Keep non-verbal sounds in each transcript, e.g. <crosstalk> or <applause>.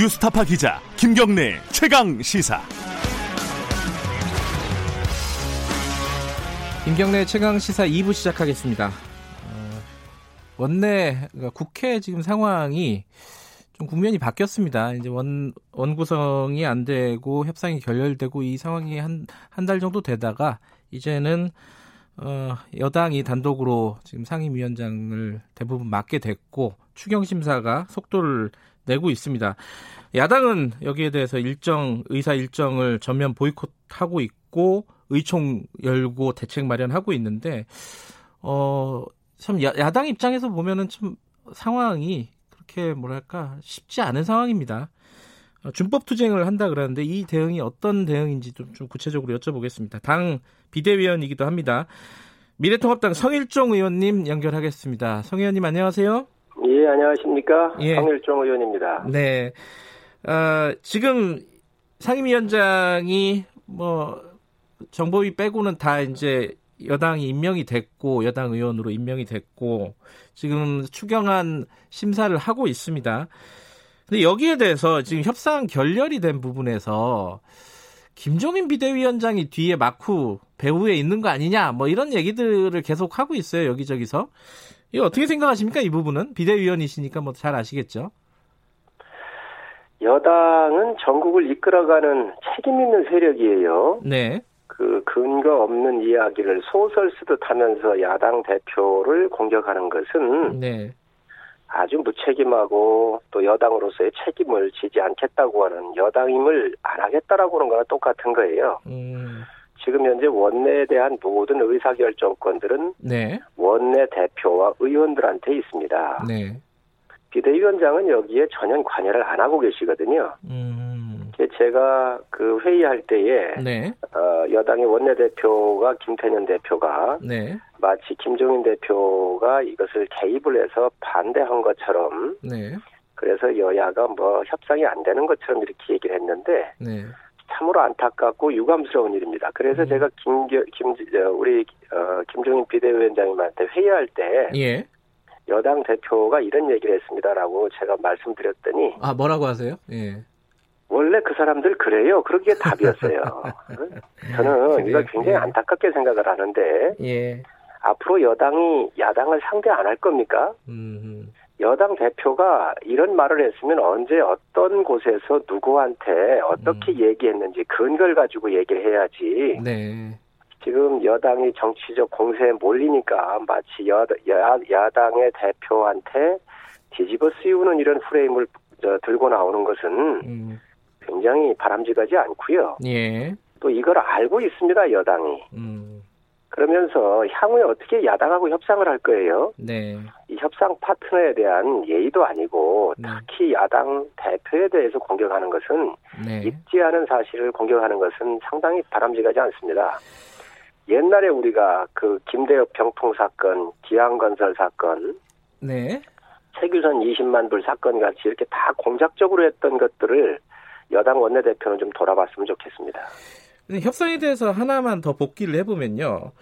뉴스타파 기자 김경래 최강 시사. 김경래 최강 시사 2부 시작하겠습니다. 어, 원내 국회 지금 상황이 좀 국면이 바뀌었습니다. 이제 원 원구성이 안 되고 협상이 결렬되고 이 상황이 한 한 달 정도 되다가 이제는 어, 여당이 단독으로 지금 상임위원장을 대부분 맡게 됐고 추경 심사가 속도를 내고 있습니다. 야당은 여기에 대해서 일정 의사 일정을 전면 보이콧하고 있고 의총 열고 대책 마련하고 있는데 어참 야당 입장에서 보면은 좀 상황이 그렇게 뭐랄까 쉽지 않은 상황입니다. 어, 준법 투쟁을 한다 그러는데 이 대응이 어떤 대응인지 좀, 좀 구체적으로 여쭤보겠습니다. 당 비대위원이기도 합니다. 미래통합당 성일종 의원님 연결하겠습니다. 성 의원님 안녕하세요. 예, 안녕하십니까. 예. 성일종 의원입니다. 네. 어, 지금 상임위원장이 뭐 정보위 빼고는 다 이제 여당이 임명이 됐고 여당 의원으로 임명이 됐고 지금 추경안 심사를 하고 있습니다. 근데 여기에 대해서 지금 협상 결렬이 된 부분에서 김종인 비대위원장이 뒤에 마쿠 배후에 있는 거 아니냐 뭐 이런 얘기들을 계속 하고 있어요 여기저기서. 이거 어떻게 생각하십니까 이 부분은? 비대위원이시니까 뭐 잘 아시겠죠 여당은 전국을 이끌어가는 책임 있는 세력이에요 네. 그 근거 없는 이야기를 소설 쓰듯 하면서 야당 대표를 공격하는 것은 네. 아주 무책임하고 또 여당으로서의 책임을 지지 않겠다고 하는 여당임을 안 하겠다라고 하는 거랑 똑같은 거예요. 음. 지금 현재 원내에 대한 모든 의사결정권들은 네. 원내 대표와 의원들한테 있습니다. 네. 비대위원장은 여기에 전혀 관여를 안 하고 계시거든요. 음. 제가 그 회의할 때에 네. 어, 여당의 원내대표가 김태년 대표가 네. 마치 김종인 대표가 이것을 개입을 해서 반대한 것처럼 네. 그래서 여야가 뭐 협상이 안 되는 것처럼 이렇게 얘기를 했는데 네. 참으로 안타깝고 유감스러운 일입니다. 그래서 음. 제가 김, 김, 우리, 어, 김종인 비대위원장님한테 회의할 때, 예. 여당 대표가 이런 얘기를 했습니다라고 제가 말씀드렸더니, 아, 뭐라고 하세요? 예. 원래 그 사람들 그래요. 그렇게 답이었어요. <laughs> 저는? 이걸 굉장히 예. 안타깝게 생각을 하는데, 예. 앞으로 여당이 야당을 상대 안 할 겁니까? 음. 여당 대표가 이런 말을 했으면 언제 어떤 곳에서 누구한테 어떻게 얘기했는지 근거를 가지고 얘기를 해야지. 네. 지금 여당이 정치적 공세에 몰리니까 마치 여, 야, 야당의 대표한테 뒤집어 씌우는 이런 프레임을 저, 들고 나오는 것은 음. 굉장히 바람직하지 않고요. 예. 또 이걸 알고 있습니다, 여당이. 음. 그러면서 향후에 어떻게 야당하고 협상을 할 거예요? 네. 이 협상 파트너에 대한 예의도 아니고 네. 특히 야당 대표에 대해서 공격하는 것은 네. 있지 않은 사실을 공격하는 것은 상당히 바람직하지 않습니다. 옛날에 우리가 그 김대엽 병통 사건, 기안건설 사건, 네. 최규선 20만 불 사건 같이 이렇게 다 공작적으로 했던 것들을 여당 원내대표는 좀 돌아봤으면 좋겠습니다. 협상에 대해서 하나만 더 복기를 해보면요.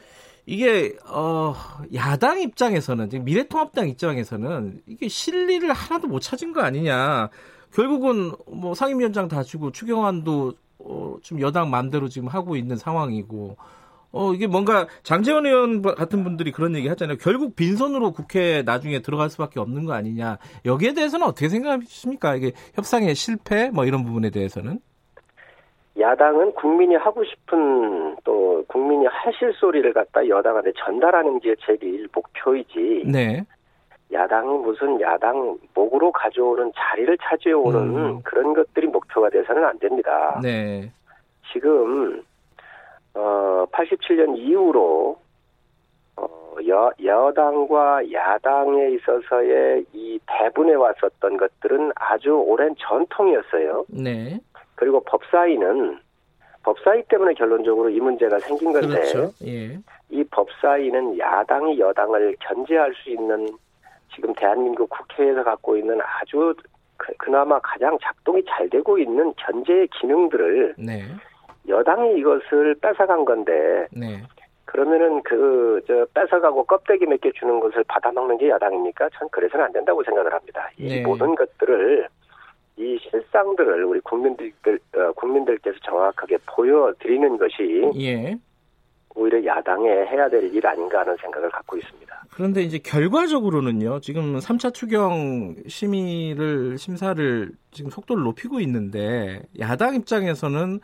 이게 어 야당 입장에서는 지금 미래통합당 입장에서는 이게 실리를 하나도 못 찾은 거 아니냐. 결국은 뭐 상임위원장 다 주고 추경안도 어, 좀 여당 마음대로 지금 하고 있는 상황이고 어 이게 뭔가 장재원 의원 같은 분들이 그런 얘기 하잖아요. 결국 빈손으로 국회 나중에 들어갈 수밖에 없는 거 아니냐. 여기에 대해서는 어떻게 생각하십니까? 이게 협상의 실패 뭐 이런 부분에 대해서는 야당은 국민이 하고 싶은 또 국민이 하실 소리를 갖다 여당한테 전달하는 게 제일 목표이지. 네. 야당이 무슨 야당 목으로 가져오는 자리를 차지해오는 음. 그런 것들이 목표가 돼서는 안 됩니다. 네. 지금 어 87년 이후로 어 여, 여당과 야당에 있어서의 이 배분해 왔었던 것들은 아주 오랜 전통이었어요. 네. 그리고 법사위는 법사위 때문에 결론적으로 이 문제가 생긴 건데 그렇죠. 예. 이 법사위는 야당이 여당을 견제할 수 있는 지금 대한민국 국회에서 갖고 있는 아주 그- 그나마 가장 작동이 잘 되고 있는 견제의 기능들을 네. 여당이 이것을 뺏어간 건데 네. 그러면은 그 저 뺏어가고 껍데기 몇 개 주는 것을 받아먹는 게 야당입니까? 전 그래서는 안 된다고 생각을 합니다. 이 네. 모든 것들을 이 실상들을 우리 국민들 어, 국민들께서 정확하게 보여드리는 것이 예. 오히려 야당에 해야 될 일 아닌가 하는 생각을 갖고 있습니다. 그런데 이제 결과적으로는요. 지금 3차 추경 심의를 심사를 지금 속도를 높이고 있는데 야당 입장에서는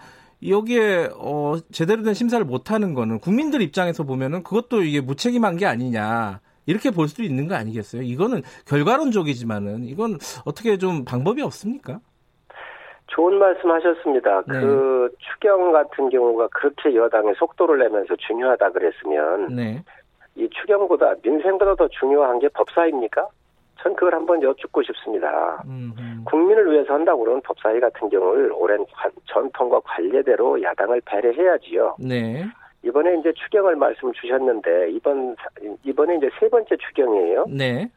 여기에 어 제대로 된 심사를 못 하는 거는 국민들 입장에서 보면은 그것도 이게 무책임한 게 아니냐. 이렇게 볼 수도 있는 거 아니겠어요? 이거는 결과론적이지만은 이건 어떻게 좀 방법이 없습니까? 좋은 말씀 하셨습니다. 네. 그 추경 같은 경우가 그렇게 여당에 속도를 내면서 중요하다 그랬으면 네. 이 추경보다 민생보다 더 중요한 게 법사입니까? 전 그걸 한번 여쭙고 싶습니다. 음, 음. 국민을 위해서 한다고 그러면 법사위 같은 경우를 오랜 관- 전통과 관례대로 야당을 배려해야지요. 네. 이번에 이제 추경을 말씀 주셨는데 이번 사- 이번에 이제 세 번째 추경이에요. 네.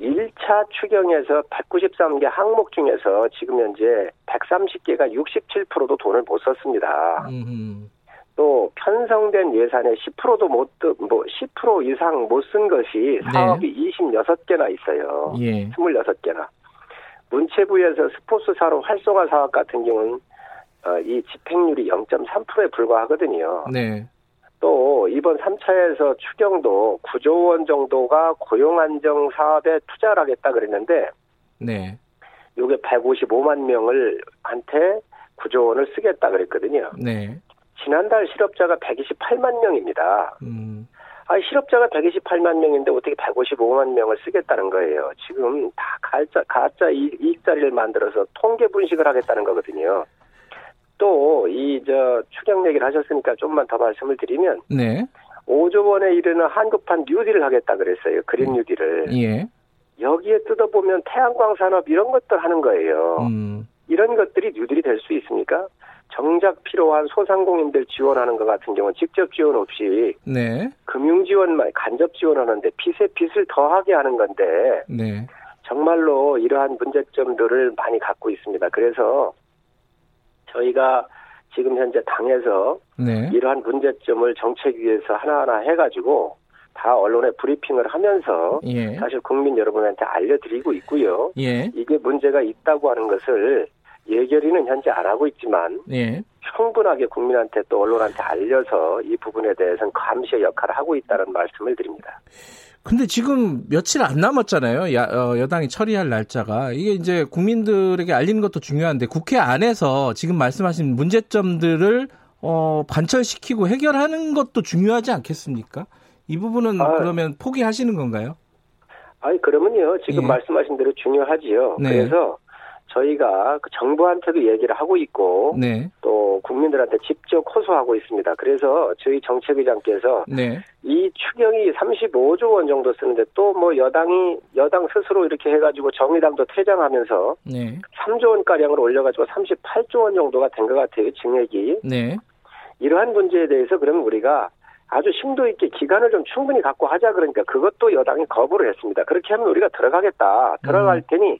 1차 추경에서 193개 항목 중에서 지금 현재 130개가 67%도 돈을 못 썼습니다. 음, 또 편성된 예산의 10%도 못, 뭐, 10% 이상 못 쓴 것이 사업이 26개나 있어요. 예. 26개나. 문체부에서 스포츠사로 활성화 사업 같은 경우는 어, 이 집행률이 0.3%에 불과하거든요. 네. 또 이번 3차에서 추경도 9조 원 정도가 고용 안정 사업에 투자를 하겠다 그랬는데 네. 요게 155만 명을 한테 9조 원을 쓰겠다 그랬거든요. 네. 지난달 실업자가 128만 명입니다. 음. 아, 실업자가 128만 명인데 어떻게 155만 명을 쓰겠다는 거예요. 지금 다 가짜, 가짜 이- 이익자리를 만들어서 통계 분식을 하겠다는 거거든요. 또, 이, 저, 추경 얘기를 하셨으니까 좀만 더 말씀을 드리면, 네. 5조 원에 이르는 한급한 뉴딜을 하겠다 그랬어요. 그린 뉴딜을. 예. 여기에 뜯어보면 태양광 산업 이런 것들 하는 거예요. 음. 이런 것들이 뉴딜이 될 수 있습니까? 정작 필요한 소상공인들 지원하는 것 같은 경우는 직접 지원 없이 네. 금융 지원만 간접 지원하는데 빚에 빚을 더하게 하는 건데 네. 정말로 이러한 문제점들을 많이 갖고 있습니다. 그래서 저희가 지금 현재 당에서 네. 이러한 문제점을 정책위에서 하나하나 해가지고 다 언론에 브리핑을 하면서 예. 사실 국민 여러분한테 알려드리고 있고요. 예. 이게 문제가 있다고 하는 것을 예결위는 현재 안 하고 있지만 예. 충분하게 국민한테 또 언론한테 알려서 이 부분에 대해서는 감시의 역할을 하고 있다는 말씀을 드립니다. 근데 지금 며칠 안 남았잖아요. 야, 어, 여당이 처리할 날짜가. 이게 이제 국민들에게 알리는 것도 중요한데 국회 안에서 지금 말씀하신 문제점들을 어, 관철시키고 해결하는 것도 중요하지 않겠습니까? 이 부분은 아. 그러면 포기하시는 건가요? 아니 그러면요 지금 예. 말씀하신 대로 중요하지요. 네. 그래서 저희가 그 정부한테도 얘기를 하고 있고 네. 또 국민들한테 직접 호소하고 있습니다. 그래서 저희 정책위장께서 네. 이 추경이 35조 원 정도 쓰는데 또 뭐 여당이 여당 스스로 이렇게 해가지고 정의당도 퇴장하면서 네. 3조 원 가량을 올려가지고 38조 원 정도가 된 것 같아요 증액이 네. 이러한 문제에 대해서 그러면 우리가 아주 심도 있게 기간을 좀 충분히 갖고 하자 그러니까 그것도 여당이 거부를 했습니다. 그렇게 하면 우리가 들어가겠다. 들어갈 테니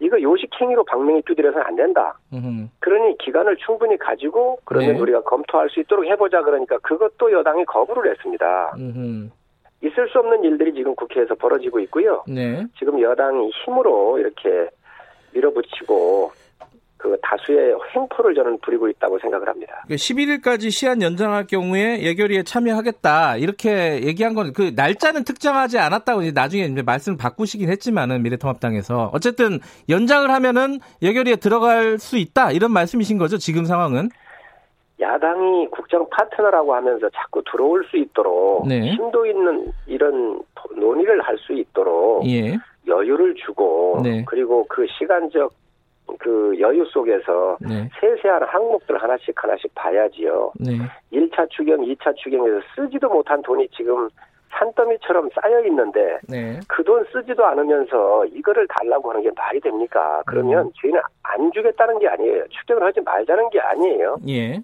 이거 요식행위로 방명이 두드려서는 안 된다. 음. 그러니 기간을 충분히 가지고 그러면 네. 우리가 검토할 수 있도록 해보자 그러니까 그것도 여당이 거부를 했습니다. 음. 있을 수 없는 일들이 지금 국회에서 벌어지고 있고요. 네. 지금 여당이 힘으로 이렇게 밀어붙이고 그 다수의 횡포를 저는 부리고 있다고 생각을 합니다. 11일까지 시한 연장할 경우에 예결위에 참여하겠다 이렇게 얘기한 건 그 날짜는 특정하지 않았다고 이제 나중에 이제 말씀을 바꾸시긴 했지만은 미래통합당에서 어쨌든 연장을 하면은 예결위에 들어갈 수 있다 이런 말씀이신 거죠 지금 상황은 야당이 국정 파트너라고 하면서 자꾸 들어올 수 있도록 네. 심도 있는 이런 논의를 할 수 있도록 예 여유를 주고 네. 그리고 그 시간적 그 여유 속에서 네. 세세한 항목들 하나씩 하나씩 봐야지요. 네. 1차 추경, 2차 추경에서 쓰지도 못한 돈이 지금 산더미처럼 쌓여 있는데 네. 그돈 쓰지도 않으면서 이거를 달라고 하는 게 말이 됩니까? 그러면 음. 저희는 안 주겠다는 게 아니에요. 추경을 하지 말자는 게 아니에요. 예.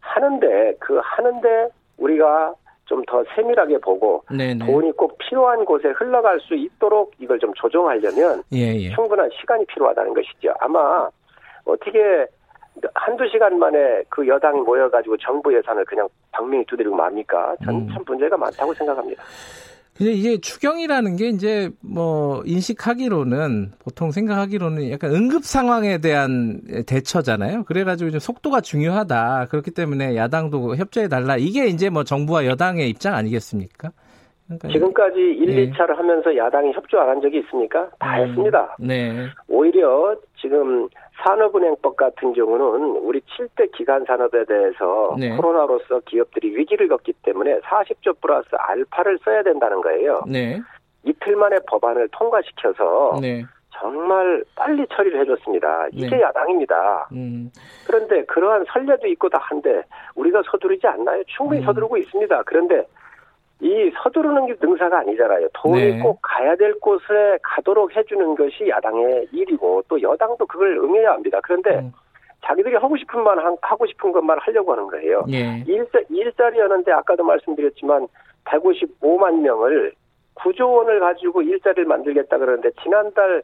하는데 그 하는데 우리가 좀 더 세밀하게 보고 네. 네. 돈이 꼭 필요한 곳에 흘러갈 수 있도록 이걸 좀 조정하려면 예. 예. 충분한 시간이 필요하다는 것이죠. 아마 어떻게 한두 시간 만에 그 여당이 모여가지고 정부 예산을 그냥 방명이 두드리고 맙니까? 저는 음. 참 문제가 많다고 생각합니다. 이제 이게 추경이라는 게 이제 뭐 인식하기로는 보통 생각하기로는 약간 응급 상황에 대한 대처잖아요. 그래가지고 좀 속도가 중요하다. 그렇기 때문에 야당도 협조해 달라. 이게 이제 뭐 정부와 여당의 입장 아니겠습니까? 그러니까 지금까지 1, 네. 2차를 하면서 야당이 협조 안 한 적이 있습니까? 다 음, 했습니다. 네. 오히려 지금 산업은행법 같은 경우는 우리 7대 기간 산업에 대해서 네. 코로나로서 기업들이 위기를 겪기 때문에 40조 플러스 알파를 써야 된다는 거예요. 네. 이틀 만에 법안을 통과시켜서 네. 정말 빨리 처리를 해줬습니다. 이게 네. 야당입니다. 음. 그런데 그러한 선례도 있고 다 한데 우리가 서두르지 않나요? 충분히 음. 서두르고 있습니다. 그런데 이 서두르는 게 능사가 아니잖아요. 돈이 네. 꼭 가야 될 곳에 가도록 해주는 것이 야당의 일이고 또 여당도 그걸 응해야 합니다. 그런데 음. 자기들이 하고 싶은 만 하고 싶은 것만 하려고 하는 거예요. 예. 일자, 일자리 하는데 아까도 말씀드렸지만 155만 명을 9조 원을 가지고 일자리를 만들겠다 그러는데 지난달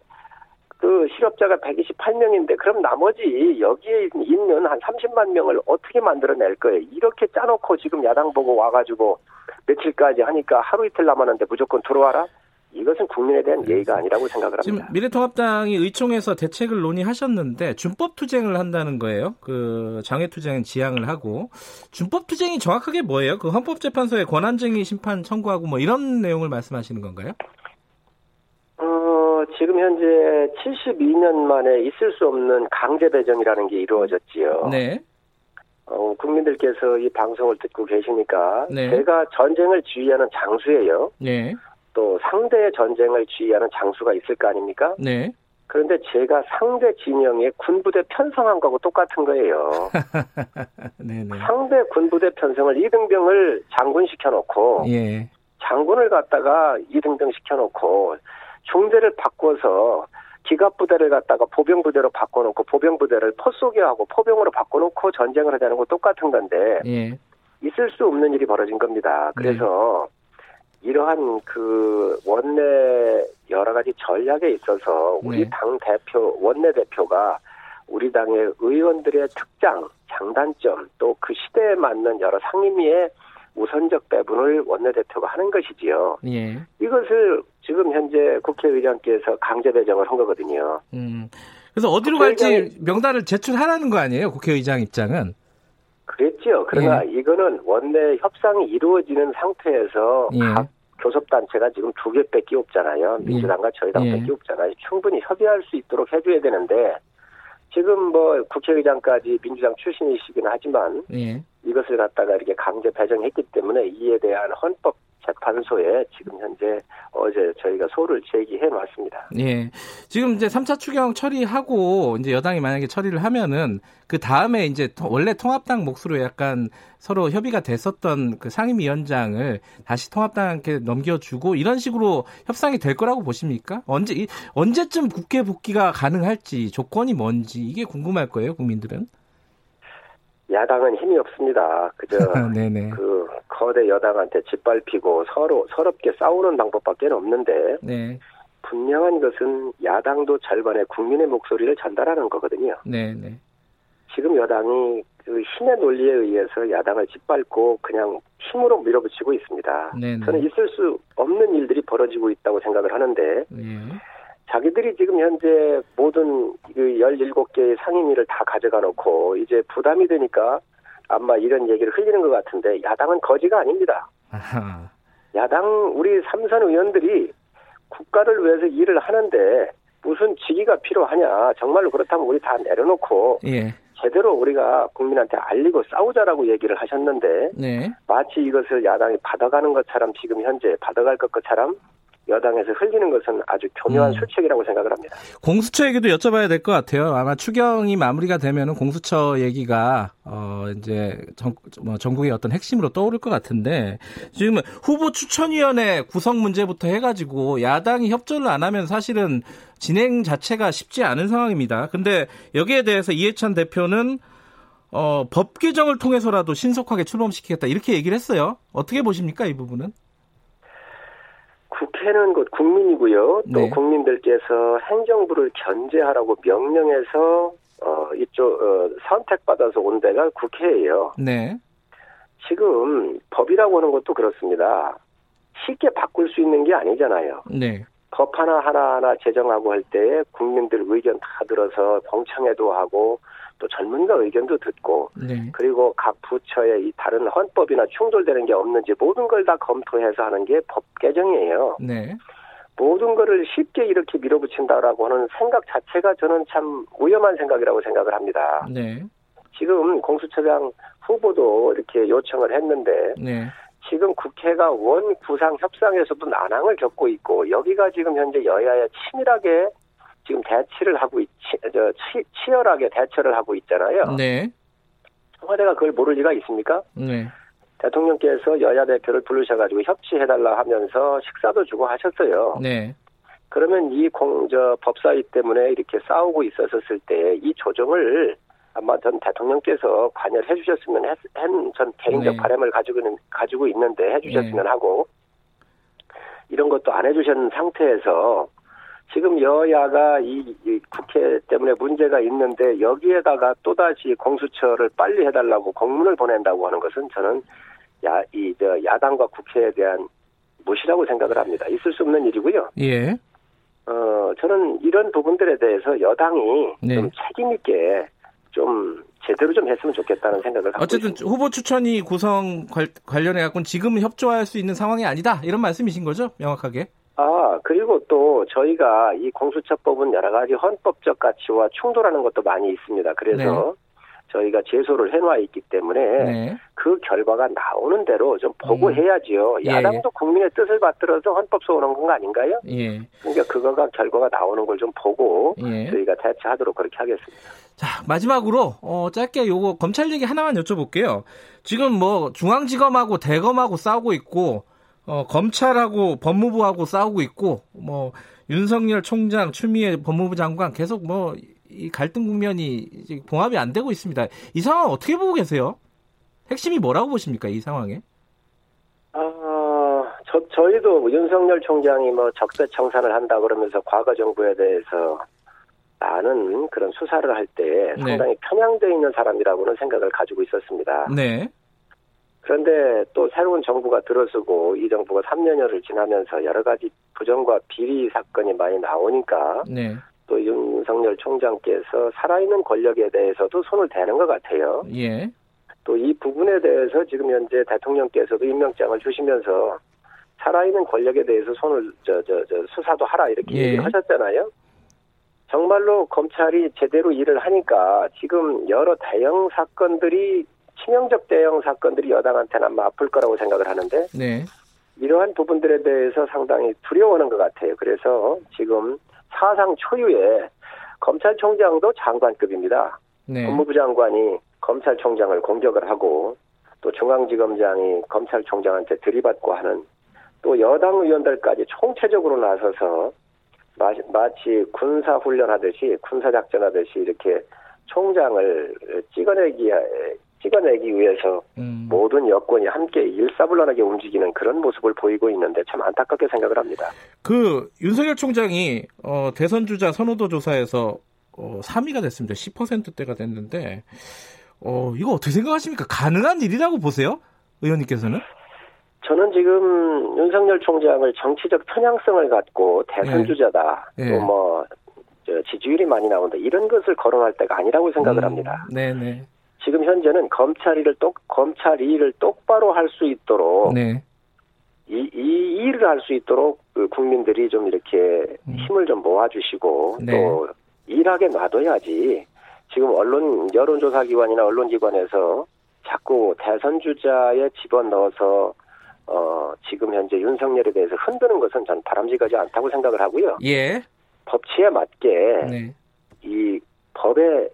그 실업자가 128명인데 그럼 나머지 여기에 있는 한 30만 명을 어떻게 만들어낼 거예요? 이렇게 짜놓고 지금 야당 보고 와가지고 며칠까지 하니까 하루 이틀 남았는데 무조건 들어와라? 이것은 국민에 대한 예의가 아니라고 생각을 합니다. 지금 미래통합당이 의총에서 대책을 논의하셨는데 준법 투쟁을 한다는 거예요. 그 장외 투쟁은 지향을 하고 준법 투쟁이 정확하게 뭐예요? 그 헌법재판소에 권한쟁의 심판 청구하고 뭐 이런 내용을 말씀하시는 건가요? 어, 지금 현재 72년 만에 있을 수 없는 강제 배정이라는 게 이루어졌지요. 네. 어, 국민들께서 이 방송을 듣고 계시니까 네. 제가 전쟁을 지휘하는 장수예요. 네. 또 상대 전쟁을 지휘하는 장수가 있을 거 아닙니까? 네. 그런데 제가 상대 진영의 군부대 편성한 거하고 똑같은 거예요. <laughs> 상대 군부대 편성을 이등병을 장군 시켜놓고 예. 장군을 갖다가 이등병 시켜놓고 중대를 바꿔서 기갑 부대를 갖다가 보병 부대로 바꿔놓고 보병 부대를 포쏘기하고 포병으로 바꿔놓고 전쟁을 하자는 거 똑같은 건데 예. 있을 수 없는 일이 벌어진 겁니다. 그래서 네. 이러한 그 원내 여러 가지 전략에 있어서 우리 네. 당 대표 원내 대표가 우리 당의 의원들의 특장, 장단점 또 그 시대에 맞는 여러 상임위의 우선적 배분을 원내 대표가 하는 것이지요. 예. 이것을 지금 현재 국회의장께서 강제 배정을 한 거거든요. 음. 그래서 어디로 갈지 명단을 제출하라는 거 아니에요? 국회의장 입장은? 그랬죠. 그러나 예. 이거는 원내 협상이 이루어지는 상태에서 예. 각 교섭단체가 지금 두 개밖에 없잖아요. 예. 민주당과 저희 당밖에 예. 없잖아요. 충분히 협의할 수 있도록 해줘야 되는데 지금 뭐 국회의장까지 민주당 출신이시긴 하지만 예. 이것을 갖다가 이렇게 강제 배정했기 때문에 이에 대한 헌법 재판소에 지금 현재 어제 저희가 소를 제기해 놨습니다. 예. 지금 이제 3차 추경 처리하고 이제 여당이 만약에 처리를 하면은 그 다음에 이제 원래 통합당 몫으로 약간 서로 협의가 됐었던 그 상임위원장을 다시 통합당한테 넘겨주고 이런 식으로 협상이 될 거라고 보십니까? 언제 언제쯤 국회 복귀가 가능할지 조건이 뭔지 이게 궁금할 거예요, 국민들은. 야당은 힘이 없습니다. 그저 <laughs> 그 거대 여당한테 짓밟히고 서로 서럽게 싸우는 방법밖에 없는데 네. 분명한 것은 야당도 절반의 국민의 목소리를 전달하는 거거든요. 네, 네. 지금 여당이 그 힘의 논리에 의해서 야당을 짓밟고 그냥 힘으로 밀어붙이고 있습니다. 네네. 네. 저는 있을 수 없는 일들이 벌어지고 있다고 생각을 하는데 네. 자기들이 지금 현재 모든 그 17개의 상임위를 다 가져가 놓고 이제 부담이 되니까 아마 이런 얘기를 흘리는 것 같은데 야당은 거지가 아닙니다. 아하. 야당 우리 삼선 의원들이 국가를 위해서 일을 하는데 무슨 직위가 필요하냐. 정말로 그렇다면 우리 다 내려놓고 예. 제대로 우리가 국민한테 알리고 싸우자라고 얘기를 하셨는데 네. 마치 이것을 야당이 받아가는 것처럼 지금 현재 받아갈 것처럼 여당에서 흘리는 것은 아주 교묘한 음. 술책이라고 생각을 합니다. 공수처 얘기도 여쭤봐야 될 것 같아요. 아마 추경이 마무리가 되면은 공수처 얘기가 어 이제 전, 뭐 전국의 어떤 핵심으로 떠오를 것 같은데 지금 후보 추천위원회 구성 문제부터 해가지고 야당이 협조를 안 하면 사실은 진행 자체가 쉽지 않은 상황입니다. 근데 여기에 대해서 이해찬 대표는 어, 법 개정을 통해서라도 신속하게 출범시키겠다 이렇게 얘기를 했어요. 어떻게 보십니까 이 부분은? 국회는 곧 국민이고요. 또 네. 국민들께서 행정부를 견제하라고 명령해서 어 이쪽 어, 선택받아서 온 데가 국회예요. 네. 지금 법이라고 하는 것도 그렇습니다. 쉽게 바꿀 수 있는 게 아니잖아요. 네. 법 하나 하나 하나 제정하고 할때 국민들 의견 다 들어서 공청회도 하고 또 전문가 의견도 듣고 네. 그리고 각 부처의 이 다른 헌법이나 충돌되는 게 없는지 모든 걸 다 검토해서 하는 게 법 개정이에요. 네. 모든 거를 쉽게 이렇게 밀어붙인다라고 하는 생각 자체가 저는 참 위험한 생각이라고 생각을 합니다. 네. 지금 공수처장 후보도 이렇게 요청을 했는데 네. 지금 국회가 원 구상 협상에서도 난항을 겪고 있고 여기가 지금 현재 여야에 치밀하게 지금 대치를 하고 있, 치, 저, 치, 치열하게 대처를 하고 있잖아요. 네. 청와대가 그걸 모를 리가 있습니까? 네. 대통령께서 여야 대표를 부르셔가지고 협치해달라 하면서 식사도 주고 하셨어요. 네. 그러면 이 공, 저, 법사위 때문에 이렇게 싸우고 있었을 때 이 조정을 아마 전 대통령께서 관여를 해주셨으면 했, 전 개인적 네. 바람을 가지고, 있는, 가지고 있는데 해주셨으면 네. 하고 이런 것도 안 해주셨는 상태에서 지금 여야가 이, 이 국회 때문에 문제가 있는데 여기에다가 또다시 공수처를 빨리 해달라고 공문을 보낸다고 하는 것은 저는 야, 이, 저, 야당과 국회에 대한 무시라고 생각을 합니다. 있을 수 없는 일이고요. 예. 어, 저는 이런 부분들에 대해서 여당이 네. 좀 책임있게 좀 제대로 좀 했으면 좋겠다는 생각을 하고 어쨌든 있습니다. 후보 추천이 구성 관- 관련해 갖고 지금 협조할 수 있는 상황이 아니다. 이런 말씀이신 거죠? 명확하게. 아, 그리고 또 저희가 이 공수처법은 여러 가지 헌법적 가치와 충돌하는 것도 많이 있습니다. 그래서 저희가 제소를 해놔 있기 때문에 네. 그 결과가 나오는 대로 좀 보고 음. 해야지요. 예, 야당도 국민의 뜻을 받들어서 헌법 소원한 건 아닌가요? 예. 그러니까 그거가 결과가 나오는 걸 좀 보고 예. 저희가 대처하도록 그렇게 하겠습니다. 자, 마지막으로 어, 짧게 요거 검찰 얘기 하나만 여쭤볼게요. 지금 뭐 중앙지검하고 대검하고 싸우고 있고 어, 검찰하고 법무부하고 싸우고 있고 뭐 윤석열 총장, 추미애 법무부 장관 계속 뭐 이 갈등 국면이 봉합이 안 되고 있습니다. 이 상황 어떻게 보고 계세요? 핵심이 뭐라고 보십니까 이 상황에? 아, 저, 저희도 윤석열 총장이 뭐 적폐청산을 한다 그러면서 과거 정부에 대해서 많은 그런 수사를 할때 네. 상당히 편향되어 있는 사람이라고는 생각을 가지고 있었습니다. 네, 그런데 또 새로운 정부가 들어서고 이 정부가 3년여를 지나면서 여러 가지 부정과 비리 사건이 많이 나오니까 네, 또 윤석열 총장께서 살아있는 권력에 대해서도 손을 대는 것 같아요. 예, 또 이 부분에 대해서 지금 현재 대통령께서도 임명장을 주시면서 살아있는 권력에 대해서 손을 저 저 저 수사도 하라 이렇게 예. 얘기를 하셨잖아요. 정말로 검찰이 제대로 일을 하니까 지금 여러 대형 사건들이 치명적 대형 사건들이 여당한테는 아마 아플 거라고 생각을 하는데 네, 이러한 부분들에 대해서 상당히 두려워하는 것 같아요. 그래서 지금 사상 초유의 검찰총장도 장관급입니다. 네, 법무부 장관이 검찰총장을 공격을 하고 또 중앙지검장이 검찰총장한테 들이받고 하는 또 여당 의원들까지 총체적으로 나서서 마- 마치 군사 훈련하듯이 군사 작전하듯이 이렇게 총장을 찍어내기 찍어내기 위해서 음. 모든 여권이 함께 일사불란하게 움직이는 그런 모습을 보이고 있는데 참 안타깝게 생각을 합니다. 그 윤석열 총장이 어, 대선 주자 선호도 조사에서 어, 3위가 됐습니다. 10%대가 됐는데 어, 이거 어떻게 생각하십니까? 가능한 일이라고 보세요? 의원님께서는? 저는 지금 윤석열 총장을 정치적 편향성을 갖고 대선 예. 주자다. 예. 또뭐 지지율이 많이 나온다. 이런 것을 거론할 때가 아니라고 생각을 음, 합니다. 네네. 지금 현재는 검찰 일을 똑 검찰 일을 똑바로 할 수 있도록 네. 이, 이 일을 할 수 있도록 그 국민들이 좀 이렇게 음. 힘을 좀 모아주시고 네. 또 일하게 놔둬야지 지금 언론 여론조사기관이나 언론기관에서 자꾸 대선 주자에 집어넣어서 어 지금 현재 윤석열에 대해서 흔드는 것은 전 바람직하지 않다고 생각을 하고요. 예. 법치에 맞게 네. 이 법에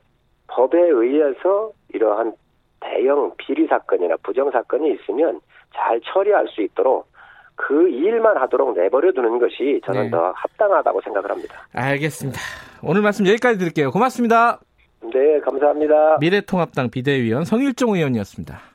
법에 의해서 이러한 대형 비리 사건이나 부정 사건이 있으면 잘 처리할 수 있도록 그 일만 하도록 내버려 두는 것이 저는 네. 더 합당하다고 생각을 합니다. 알겠습니다. 오늘 말씀 여기까지 드릴게요. 고맙습니다. 네, 감사합니다. 미래통합당 비대위원 성일종 의원이었습니다.